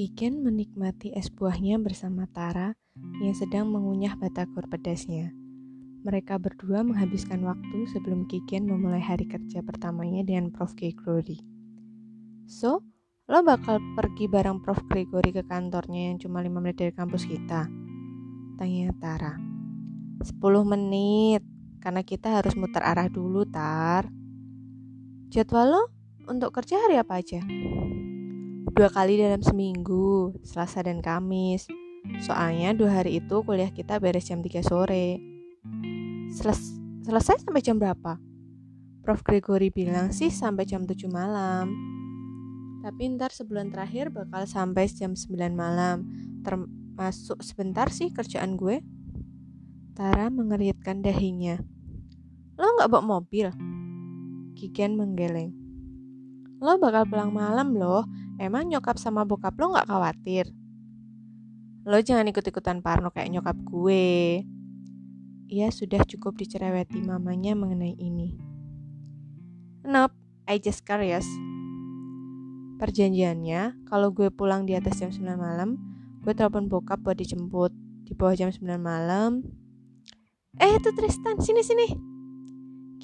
Kiken menikmati es buahnya bersama Tara yang sedang mengunyah batagor pedasnya. Mereka berdua menghabiskan waktu sebelum Kiken memulai hari kerja pertamanya dengan Prof. Gregory. So, lo bakal pergi bareng Prof. Gregory ke kantornya yang cuma 5 menit dari kampus kita? Tanya Tara. 10 menit, karena kita harus muter arah dulu, Tar. Jadwal lo untuk kerja hari apa aja? Dua kali dalam seminggu, Selasa dan Kamis. Soalnya dua hari itu kuliah kita beres jam 3 sore. Seles selesai sampai jam berapa? Prof. Gregory bilang sih sampai jam 7 malam. Tapi ntar sebulan terakhir bakal sampai jam 9 malam. Termasuk sebentar sih kerjaan gue. Tara mengeritkan dahinya. Lo nggak bawa mobil? Kiken menggeleng. Lo bakal pulang malam loh. Emang nyokap sama bokap lo nggak khawatir? Lo jangan ikut-ikutan parno kayak nyokap gue. Ia sudah cukup dicereweti mamanya mengenai ini. Nope, I just curious. Perjanjiannya, kalau gue pulang di atas jam 9 malam, gue telepon bokap buat dijemput. Di bawah jam 9 malam. Eh, itu Tristan, sini-sini.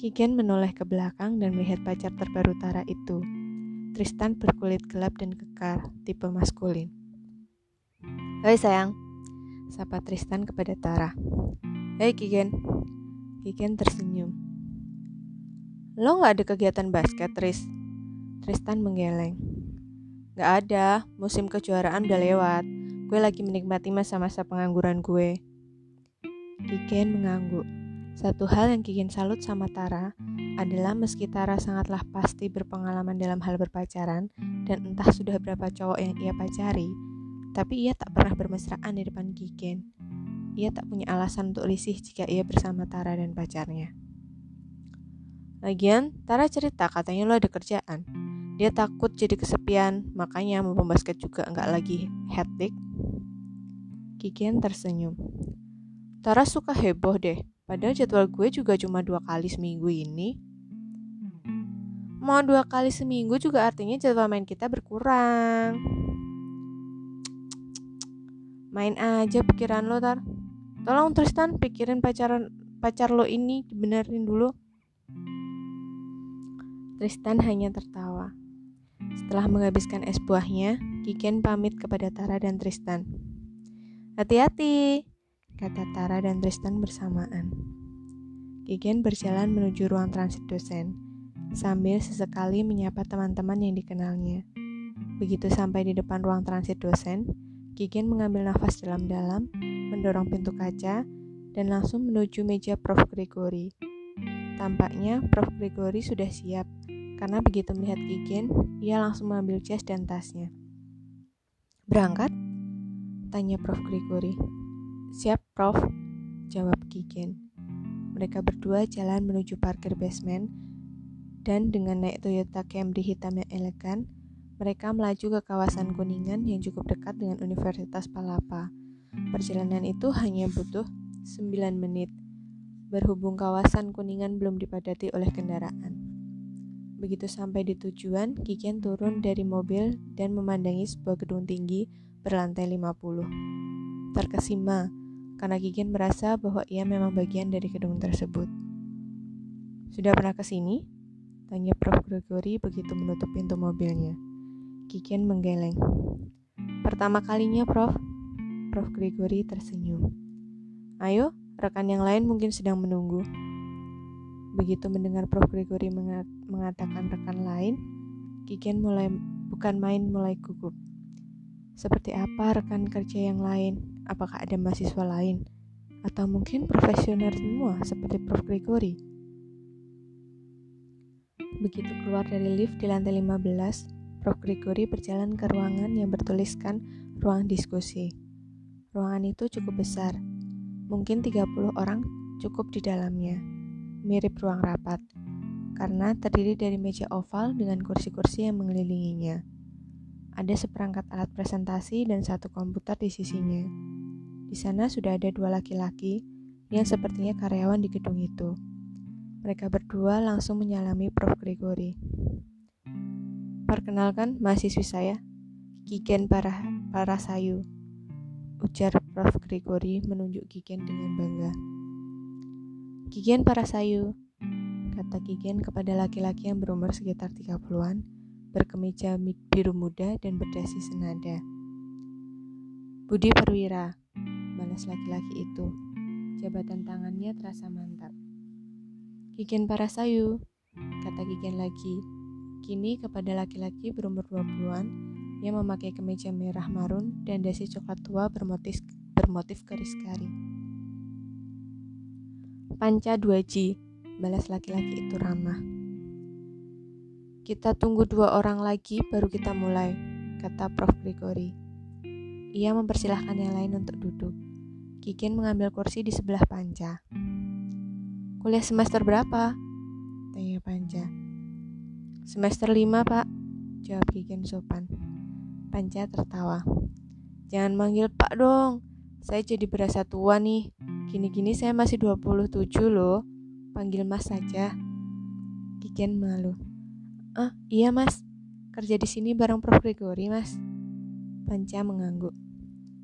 Kigen menoleh ke belakang dan melihat pacar terbaru Tara itu. Tristan berkulit gelap dan kekar, tipe maskulin. Hei sayang, sapa Tristan kepada Tara. Hei Kigen. Kigen tersenyum. Lo gak ada kegiatan basket, Tris? Tristan menggeleng. Gak ada, musim kejuaraan udah lewat. Gue lagi menikmati masa-masa pengangguran gue. Kigen mengangguk. Satu hal yang Kigen salut sama Tara adalah meski Tara sangatlah pasti berpengalaman dalam hal berpacaran dan entah sudah berapa cowok yang ia pacari, tapi ia tak pernah bermesraan di depan Kigen ia tak punya alasan untuk risih jika ia bersama Tara dan pacarnya. Lagian, Tara cerita katanya lo ada kerjaan. Dia takut jadi kesepian, makanya mau pembasket juga enggak lagi hektik. Kikian tersenyum. Tara suka heboh deh, padahal jadwal gue juga cuma dua kali seminggu ini. Mau dua kali seminggu juga artinya jadwal main kita berkurang. Main aja pikiran lo, Tar. Tolong Tristan pikirin pacaran pacar lo ini dibenerin dulu. Tristan hanya tertawa. Setelah menghabiskan es buahnya, Kiken pamit kepada Tara dan Tristan. Hati-hati, kata Tara dan Tristan bersamaan. Kiken berjalan menuju ruang transit dosen, sambil sesekali menyapa teman-teman yang dikenalnya. Begitu sampai di depan ruang transit dosen, Kigen mengambil nafas dalam-dalam mendorong pintu kaca, dan langsung menuju meja Prof. Gregory. Tampaknya Prof. Gregory sudah siap, karena begitu melihat Kigen, ia langsung mengambil jas dan tasnya. Berangkat? Tanya Prof. Gregory. Siap, Prof. Jawab Kigen. Mereka berdua jalan menuju parkir basement, dan dengan naik Toyota Camry hitam yang elegan, mereka melaju ke kawasan Kuningan yang cukup dekat dengan Universitas Palapa. Perjalanan itu hanya butuh 9 menit. Berhubung kawasan Kuningan belum dipadati oleh kendaraan. Begitu sampai di tujuan, Kikian turun dari mobil dan memandangi sebuah gedung tinggi berlantai 50. Terkesima, karena Kikian merasa bahwa ia memang bagian dari gedung tersebut. Sudah pernah ke sini? Tanya Prof. Gregory begitu menutup pintu mobilnya. Kikian menggeleng. Pertama kalinya, Prof. Prof. Gregory tersenyum. Ayo, rekan yang lain mungkin sedang menunggu. Begitu mendengar Prof. Gregory mengatakan rekan lain, Kiken mulai bukan main mulai gugup. Seperti apa rekan kerja yang lain? Apakah ada mahasiswa lain? Atau mungkin profesional semua seperti Prof. Gregory? Begitu keluar dari lift di lantai 15, Prof. Gregory berjalan ke ruangan yang bertuliskan ruang diskusi. Ruangan itu cukup besar. Mungkin 30 orang cukup di dalamnya. Mirip ruang rapat. Karena terdiri dari meja oval dengan kursi-kursi yang mengelilinginya. Ada seperangkat alat presentasi dan satu komputer di sisinya. Di sana sudah ada dua laki-laki yang sepertinya karyawan di gedung itu. Mereka berdua langsung menyalami Prof. Gregory. Perkenalkan mahasiswi saya, Kigen Parah Parasayu, ujar Prof. Gregory menunjuk Kigen dengan bangga. Kigen Parasayu, kata Kigen kepada laki-laki yang berumur sekitar 30-an, berkemeja biru muda dan berdasi senada. Budi Perwira, balas laki-laki itu. Jabatan tangannya terasa mantap. Kigen Parasayu, kata Kigen lagi, kini kepada laki-laki berumur 20-an yang memakai kemeja merah marun dan dasi coklat tua bermotif bermotif keris kari. Panca 2G, balas laki-laki itu ramah. Kita tunggu dua orang lagi baru kita mulai, kata Prof. Gregory. Ia mempersilahkan yang lain untuk duduk. Kikin mengambil kursi di sebelah Panca. Kuliah semester berapa? Tanya Panca. Semester lima, Pak. Jawab Kikin sopan. Panca tertawa. Jangan manggil Pak dong. Saya jadi berasa tua nih. Gini-gini saya masih 27 loh. Panggil Mas saja. Kiken malu. Ah, iya Mas. Kerja di sini bareng Prof. Gregory, Mas. Panca mengangguk.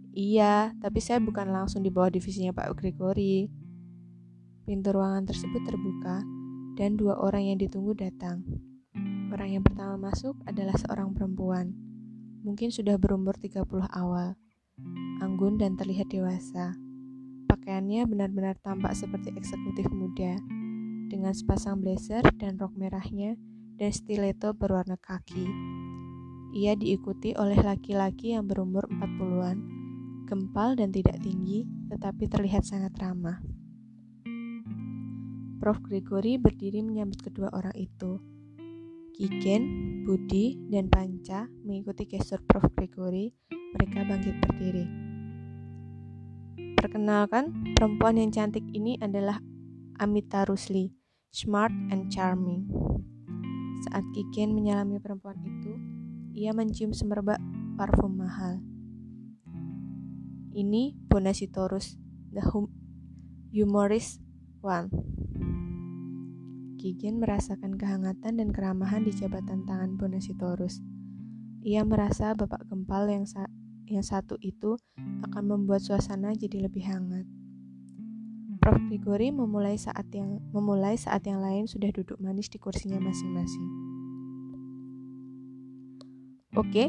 Iya, tapi saya bukan langsung di bawah divisinya Pak Gregory. Pintu ruangan tersebut terbuka dan dua orang yang ditunggu datang. Orang yang pertama masuk adalah seorang perempuan. Mungkin sudah berumur 30 awal. Anggun dan terlihat dewasa. Pakaiannya benar-benar tampak seperti eksekutif muda, dengan sepasang blazer dan rok merahnya dan stiletto berwarna kaki. Ia diikuti oleh laki-laki yang berumur 40-an, gempal dan tidak tinggi, tetapi terlihat sangat ramah. Prof. Gregory berdiri menyambut kedua orang itu. Kiken, Budi, dan Panca mengikuti gestur Prof. Gregory, mereka bangkit berdiri. Perkenalkan, perempuan yang cantik ini adalah Amita Rusli, smart and charming. Saat Kiken menyalami perempuan itu, ia mencium semerbak parfum mahal. Ini Bonasitorus, the hum humorist one. Kigen merasakan kehangatan dan keramahan di jabatan tangan Bonasitorus. Ia merasa bapak gempal yang sa yang satu itu akan membuat suasana jadi lebih hangat. Prof. Gregory memulai saat yang memulai saat yang lain sudah duduk manis di kursinya masing-masing. Oke,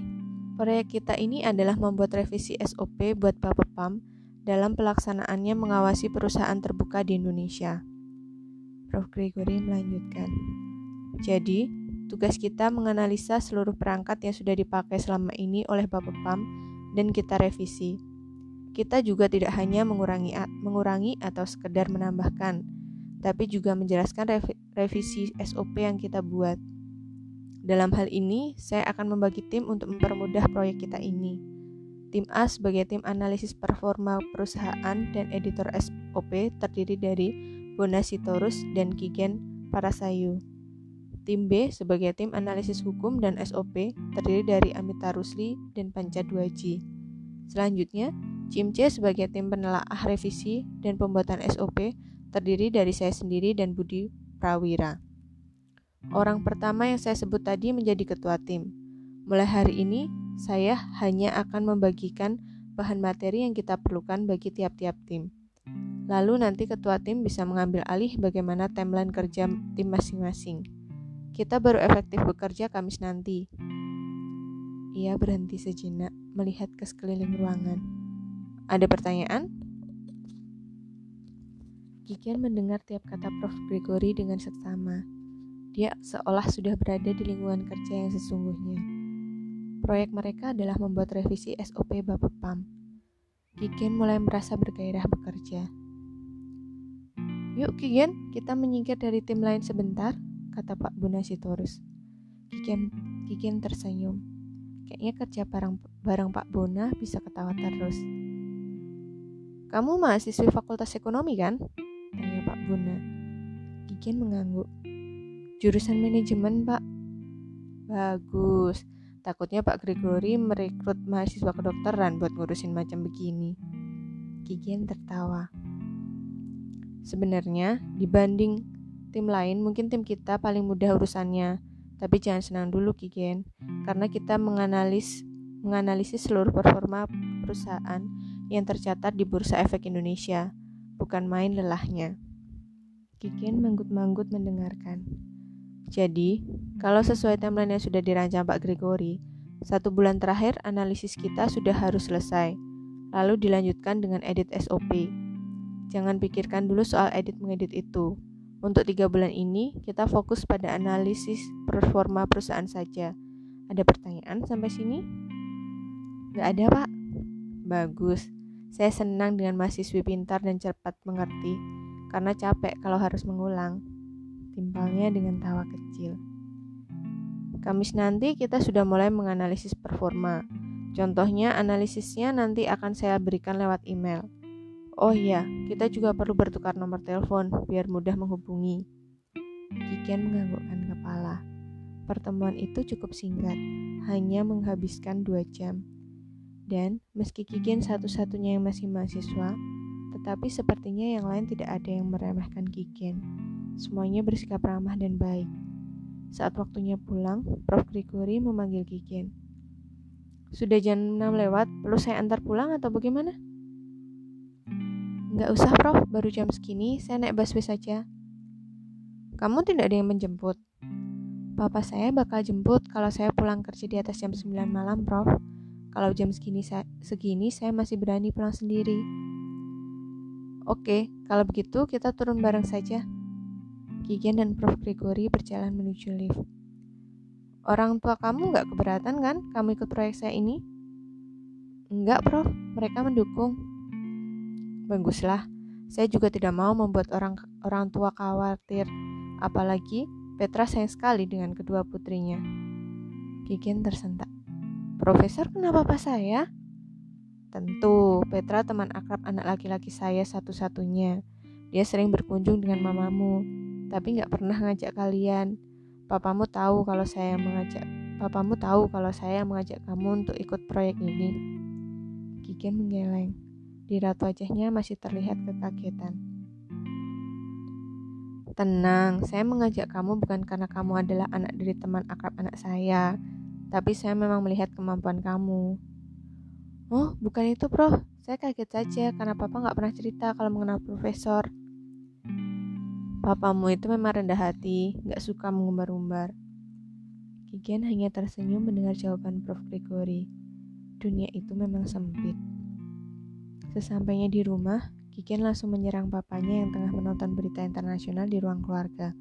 proyek kita ini adalah membuat revisi SOP buat Bapepam dalam pelaksanaannya mengawasi perusahaan terbuka di Indonesia. Prof. Gregory melanjutkan. Jadi, tugas kita menganalisa seluruh perangkat yang sudah dipakai selama ini oleh Bapepam dan kita revisi. Kita juga tidak hanya mengurangi mengurangi atau sekedar menambahkan, tapi juga menjelaskan revisi SOP yang kita buat. Dalam hal ini, saya akan membagi tim untuk mempermudah proyek kita ini. Tim A sebagai tim analisis performa perusahaan dan editor SOP terdiri dari Bonasitorus dan Kigen Parasayu. Tim B sebagai tim analisis hukum dan SOP terdiri dari Amita Rusli dan Panca 2G. Selanjutnya, tim C sebagai tim penelaah revisi dan pembuatan SOP terdiri dari saya sendiri dan Budi Prawira. Orang pertama yang saya sebut tadi menjadi ketua tim. Mulai hari ini, saya hanya akan membagikan bahan materi yang kita perlukan bagi tiap-tiap tim. Lalu nanti ketua tim bisa mengambil alih bagaimana timeline kerja tim masing-masing. Kita baru efektif bekerja Kamis nanti. Ia berhenti sejenak melihat ke sekeliling ruangan. Ada pertanyaan? Kikian mendengar tiap kata Prof. Gregory dengan seksama. Dia seolah sudah berada di lingkungan kerja yang sesungguhnya. Proyek mereka adalah membuat revisi SOP Bapak PAM. Kikian mulai merasa bergairah bekerja. Yuk Kigen, kita menyingkir dari tim lain sebentar, kata Pak Bunasitorus. Kikian, Kikian tersenyum. Kayaknya kerja bareng, bareng Pak Bona bisa ketawa terus. Kamu mahasiswi Fakultas Ekonomi kan? Tanya Pak Bona. Kikin mengangguk. Jurusan manajemen, Pak. Bagus. Takutnya Pak Gregory merekrut mahasiswa kedokteran buat ngurusin macam begini. Kikin tertawa. Sebenarnya, dibanding tim lain, mungkin tim kita paling mudah urusannya. Tapi jangan senang dulu, Kigen, karena kita menganalis menganalisis seluruh performa perusahaan yang tercatat di Bursa Efek Indonesia. Bukan main lelahnya. Kikin manggut-manggut mendengarkan. Jadi, kalau sesuai timeline yang sudah dirancang Pak Gregory, satu bulan terakhir analisis kita sudah harus selesai, lalu dilanjutkan dengan edit SOP. Jangan pikirkan dulu soal edit mengedit itu. Untuk tiga bulan ini, kita fokus pada analisis performa perusahaan saja. Ada pertanyaan sampai sini? Gak ada, Pak. Bagus. Saya senang dengan mahasiswi pintar dan cepat mengerti, karena capek kalau harus mengulang. Timpalnya dengan tawa kecil. Kamis nanti kita sudah mulai menganalisis performa. Contohnya, analisisnya nanti akan saya berikan lewat email. Oh iya, kita juga perlu bertukar nomor telepon biar mudah menghubungi. Kiken menganggukkan kepala. Pertemuan itu cukup singkat, hanya menghabiskan dua jam. Dan meski Kiken satu-satunya yang masih mahasiswa, tetapi sepertinya yang lain tidak ada yang meremehkan Kiken. Semuanya bersikap ramah dan baik. Saat waktunya pulang, Prof. Grigori memanggil Kiken. Sudah jam 6 lewat, perlu saya antar pulang atau bagaimana? Nggak usah, Prof. Baru jam segini, saya naik busway saja. Kamu tidak ada yang menjemput? Papa saya bakal jemput kalau saya pulang kerja di atas jam 9 malam, Prof. Kalau jam segini, saya, segini saya masih berani pulang sendiri. Oke, kalau begitu kita turun bareng saja. Kigen dan Prof. Gregory berjalan menuju lift. Orang tua kamu nggak keberatan kan kamu ikut proyek saya ini? Enggak, Prof. Mereka mendukung. Baguslah, saya juga tidak mau membuat orang orang tua khawatir, apalagi Petra sayang sekali dengan kedua putrinya. Kikin tersentak. Profesor kenapa pas saya? Tentu, Petra teman akrab anak laki-laki saya satu-satunya. Dia sering berkunjung dengan mamamu, tapi nggak pernah ngajak kalian. Papamu tahu kalau saya mengajak Papamu tahu kalau saya mengajak kamu untuk ikut proyek ini. Kikin menggeleng. Di raut wajahnya masih terlihat kekagetan. Tenang, saya mengajak kamu bukan karena kamu adalah anak dari teman akrab anak saya, tapi saya memang melihat kemampuan kamu. Oh, bukan itu, Prof. Saya kaget saja karena Papa nggak pernah cerita kalau mengenal Profesor. Papamu itu memang rendah hati, nggak suka mengumbar-umbar. Kigen hanya tersenyum mendengar jawaban Prof. Gregory. Dunia itu memang sempit. Sesampainya di rumah, Kiken langsung menyerang papanya yang tengah menonton berita internasional di ruang keluarga.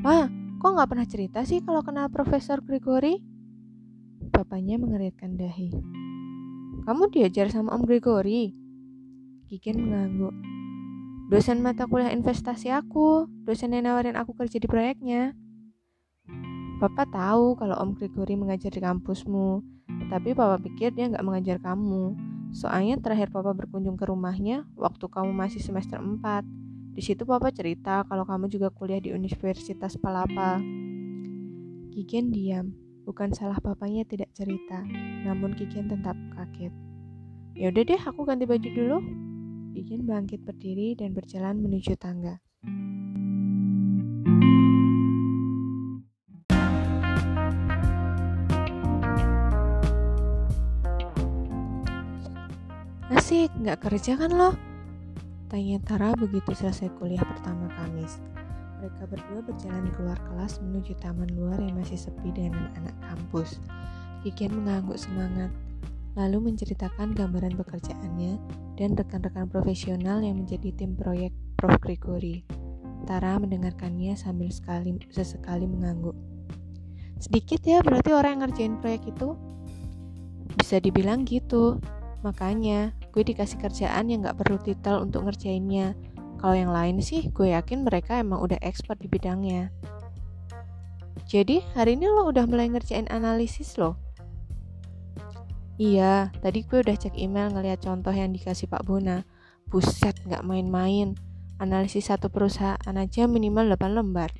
Pa, kok nggak pernah cerita sih kalau kenal Profesor Gregory? Papanya mengeritkan dahi. Kamu diajar sama Om Gregory? Kiken mengangguk. Dosen mata kuliah investasi aku, dosen yang nawarin aku kerja di proyeknya. Papa tahu kalau Om Gregory mengajar di kampusmu, tapi Papa pikir dia nggak mengajar kamu. Soalnya terakhir papa berkunjung ke rumahnya waktu kamu masih semester 4. Di situ papa cerita kalau kamu juga kuliah di Universitas Palapa. Kiken diam. Bukan salah papanya tidak cerita, namun Kiken tetap kaget. Ya udah deh, aku ganti baju dulu. Kiken bangkit berdiri dan berjalan menuju tangga. Asik, nggak kerja kan lo? Tanya Tara begitu selesai kuliah pertama Kamis. Mereka berdua berjalan keluar kelas menuju taman luar yang masih sepi dengan anak kampus. Kikian mengangguk semangat, lalu menceritakan gambaran pekerjaannya dan rekan-rekan profesional yang menjadi tim proyek Prof. Gregory. Tara mendengarkannya sambil sekali, sesekali mengangguk. Sedikit ya berarti orang yang ngerjain proyek itu? Bisa dibilang gitu. Makanya, gue dikasih kerjaan yang gak perlu titel untuk ngerjainnya. Kalau yang lain sih, gue yakin mereka emang udah expert di bidangnya. Jadi, hari ini lo udah mulai ngerjain analisis lo? Iya, tadi gue udah cek email ngeliat contoh yang dikasih Pak Bona. Buset, gak main-main. Analisis satu perusahaan aja minimal 8 lembar.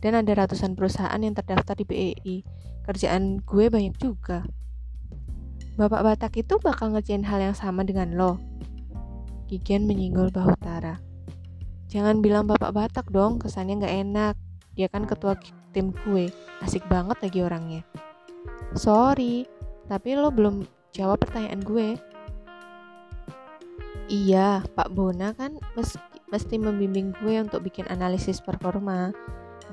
Dan ada ratusan perusahaan yang terdaftar di BEI. Kerjaan gue banyak juga. Bapak Batak itu bakal ngerjain hal yang sama dengan lo. Gigian menyinggol bahu Tara. Jangan bilang Bapak Batak dong, kesannya nggak enak. Dia kan ketua tim gue, asik banget lagi orangnya. Sorry, Tapi lo belum jawab pertanyaan gue. Iya, Pak Bona kan mesti membimbing gue untuk bikin analisis performa.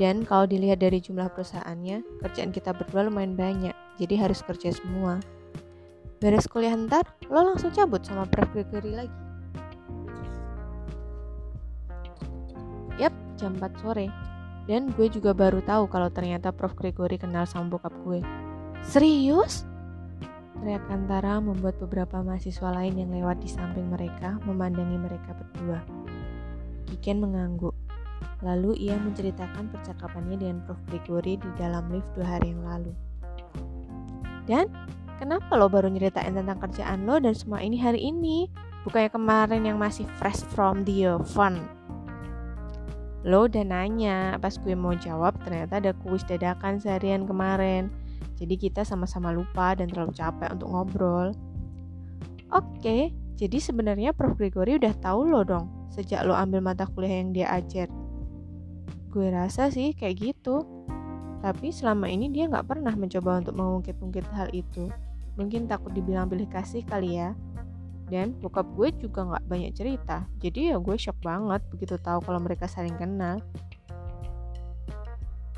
Dan kalau dilihat dari jumlah perusahaannya, kerjaan kita berdua lumayan banyak, jadi harus kerja semua. Beres kuliah ntar, lo langsung cabut sama Prof. Gregory lagi. Yap, jam 4 sore. Dan gue juga baru tahu kalau ternyata Prof. Gregory kenal sama bokap gue. Serius? Teriakan Tara membuat beberapa mahasiswa lain yang lewat di samping mereka memandangi mereka berdua. Kiken mengangguk. Lalu ia menceritakan percakapannya dengan Prof. Gregory di dalam lift dua hari yang lalu. Dan kenapa lo baru nyeritain tentang kerjaan lo dan semua ini hari ini? Bukannya kemarin yang masih fresh from the oven. Lo udah nanya, pas gue mau jawab ternyata ada kuis dadakan seharian kemarin. Jadi kita sama-sama lupa dan terlalu capek untuk ngobrol. Oke, jadi sebenarnya Prof. Gregory udah tahu lo dong sejak lo ambil mata kuliah yang dia ajar. Gue rasa sih kayak gitu. Tapi selama ini dia nggak pernah mencoba untuk mengungkit-ungkit hal itu. Mungkin takut dibilang pilih kasih kali ya. Dan bokap gue juga nggak banyak cerita. Jadi ya gue shock banget begitu tahu kalau mereka saling kenal.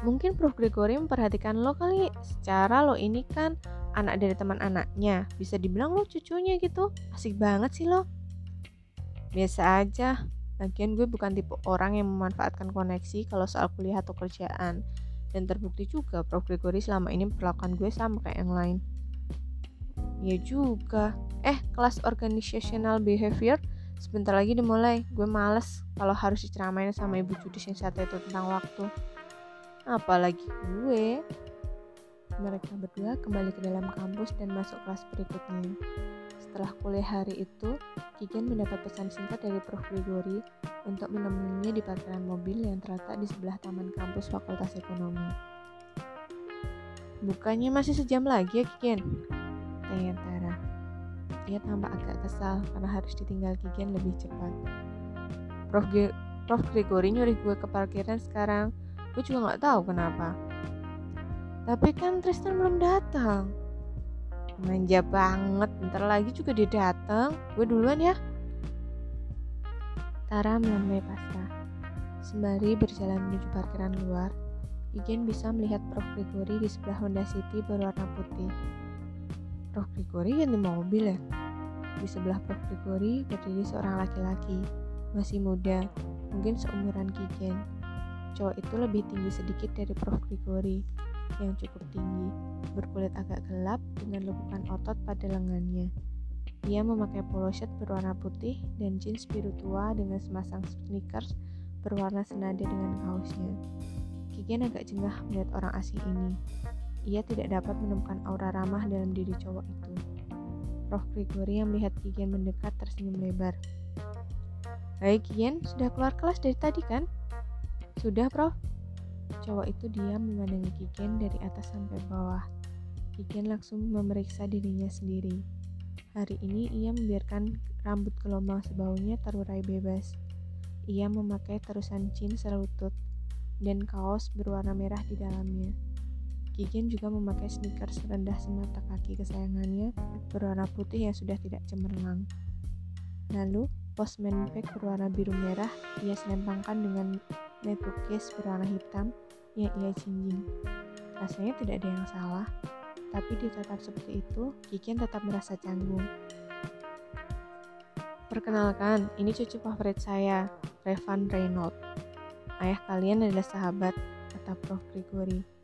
Mungkin Prof. Gregory memperhatikan lo kali, secara lo ini kan anak dari teman anaknya, bisa dibilang lo cucunya gitu, asik banget sih lo. Biasa aja, Lagian gue bukan tipe orang yang memanfaatkan koneksi kalau soal kuliah atau kerjaan. Dan terbukti juga Prof. Gregory selama ini perlakuan gue sama kayak yang lain. Ya juga. Eh, kelas organizational behavior sebentar lagi dimulai. Gue males kalau harus diceramain sama ibu judis yang satu itu tentang waktu. Apalagi gue. Mereka berdua kembali ke dalam kampus dan masuk kelas berikutnya. Setelah kuliah hari itu, Kigen mendapat pesan singkat dari Prof. Gregory untuk menemuinya di parkiran mobil yang terletak di sebelah taman kampus Fakultas Ekonomi. Bukannya masih sejam lagi ya Kigen? Tanya Tara. Ia tampak agak kesal karena harus ditinggal Kigen lebih cepat. Prof. Ge Prof. Gregory nyuruh gue ke parkiran sekarang. Gue juga nggak tahu kenapa. Tapi kan Tristan belum datang. Manja banget, bentar lagi juga dia datang. Gue duluan ya. Tara melambai pasrah. Sembari berjalan menuju parkiran luar, Igen bisa melihat Prof. Gregory di sebelah Honda City berwarna putih. Prof. Gregory ganti mobil ya? Di sebelah Prof. Gregory berdiri seorang laki-laki, masih muda, mungkin seumuran Kigen. Cowok itu lebih tinggi sedikit dari Prof. Gregory, yang cukup tinggi, berkulit agak gelap dengan lekukan otot pada lengannya. Ia memakai polo shirt berwarna putih dan jeans biru tua dengan semasang sneakers berwarna senada dengan kaosnya. Kigen agak jengah melihat orang asing ini. Ia tidak dapat menemukan aura ramah dalam diri cowok itu. Prof. Gregory yang melihat Kigen mendekat tersenyum lebar. Hai Kigen, sudah keluar kelas dari tadi kan? Sudah, Prof. Cowok itu diam memandangi Kigen dari atas sampai bawah. Kigen langsung memeriksa dirinya sendiri. Hari ini ia membiarkan rambut gelombang sebaunya terurai bebas. Ia memakai terusan jeans serutut dan kaos berwarna merah di dalamnya. Kigen juga memakai sneakers rendah semata kaki kesayangannya berwarna putih yang sudah tidak cemerlang. Lalu, postman bag berwarna biru merah ia selempangkan dengan netbook case berwarna hitam yang ia jinjing. Rasanya tidak ada yang salah, tapi ditatap seperti itu, Kikian tetap merasa canggung. Perkenalkan, ini cucu favorit saya, Revan Reynolds. Ayah kalian adalah sahabat, kata Prof. Gregory.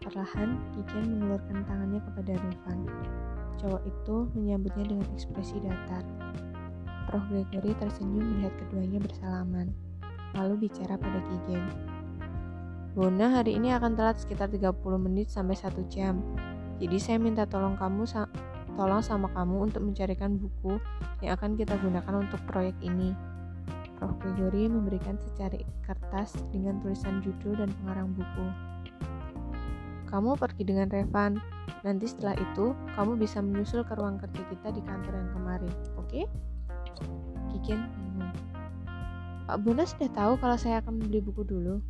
Perlahan, Kikian mengulurkan tangannya kepada Revan. Cowok itu menyambutnya dengan ekspresi datar. Prof. Gregory tersenyum melihat keduanya bersalaman lalu bicara pada Kigen. Bona hari ini akan telat sekitar 30 menit sampai 1 jam. Jadi saya minta tolong kamu sa tolong sama kamu untuk mencarikan buku yang akan kita gunakan untuk proyek ini. Prof. Gregory memberikan secari kertas dengan tulisan judul dan pengarang buku. Kamu pergi dengan Revan. Nanti setelah itu, kamu bisa menyusul ke ruang kerja kita di kantor yang kemarin, oke? Okay? Kiken bingung. Pak Bunda sudah tahu kalau saya akan membeli buku dulu.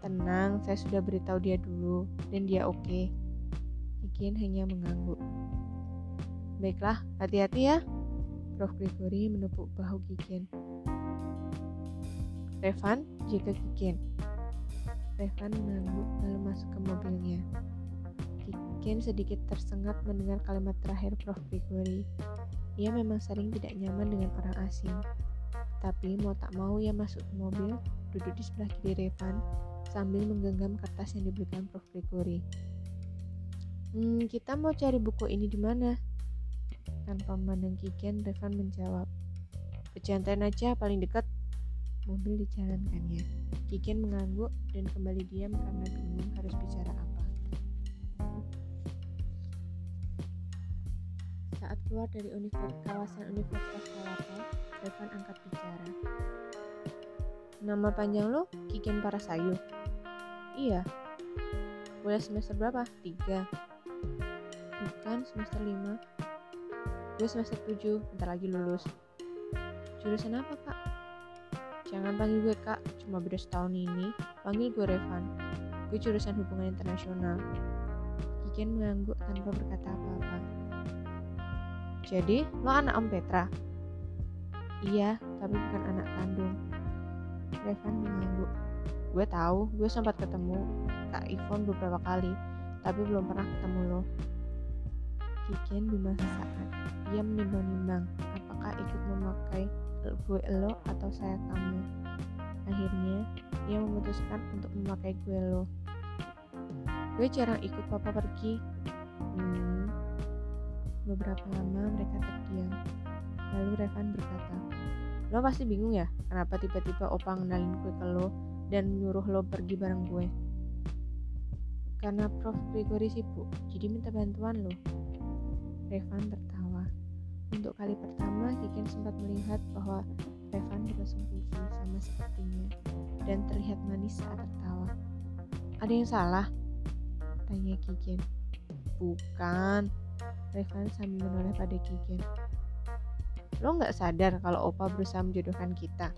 Tenang, saya sudah beritahu dia dulu dan dia oke. Okay. Kikin hanya mengangguk. Baiklah, hati-hati ya. Prof. Gregory menepuk bahu Kikin. Revan, jaga Kikin. Revan mengangguk lalu masuk ke mobilnya. Kikin sedikit tersengat mendengar kalimat terakhir Prof. Gregory. Ia memang sering tidak nyaman dengan orang asing. Tapi mau tak mau ia masuk ke mobil, duduk di sebelah kiri Revan, sambil menggenggam kertas yang diberikan Prof. Gregory. Hmm, kita mau cari buku ini di mana? Tanpa memandang Kiken, Revan menjawab. Pejantan aja paling dekat. Mobil dijalankannya. Kiken mengangguk dan kembali diam karena bingung harus bicara apa. Saat keluar dari universitas, kawasan Universitas Kalapa, Revan angkat bicara. Nama panjang lo Kiken Parasayu? Iya. Boleh semester berapa? Tiga. Bukan semester lima gue semester 7 bentar lagi lulus jurusan apa kak jangan panggil gue kak. Cuma beda setahun ini panggil gue Revan. Gue jurusan hubungan internasional. Kiken mengangguk tanpa berkata apa-apa. Jadi lo anak Om Petra? Iya tapi bukan anak kandung. Revan mengangguk. Gue tahu gue sempat ketemu kak Ivon beberapa kali tapi belum pernah ketemu lo. Kiken bimbang sesaat. Ia menimbang-nimbang apakah ikut memakai gue lo atau saya kamu. Akhirnya, ia memutuskan untuk memakai gue lo. Gue jarang ikut papa pergi. Hmm. Beberapa lama mereka terdiam. Lalu Revan berkata, Lo pasti bingung ya, kenapa tiba-tiba opa ngenalin gue ke lo dan nyuruh lo pergi bareng gue? Karena Prof. Gregory sibuk, jadi minta bantuan lo. Revan tertawa. Untuk kali pertama, Kiken sempat melihat bahwa Revan berlangsung pipi sama sepertinya dan terlihat manis saat tertawa. Ada yang salah? Tanya Kiken. Bukan. Revan sambil menoleh pada Kiken. Lo nggak sadar kalau Opa berusaha menjodohkan kita?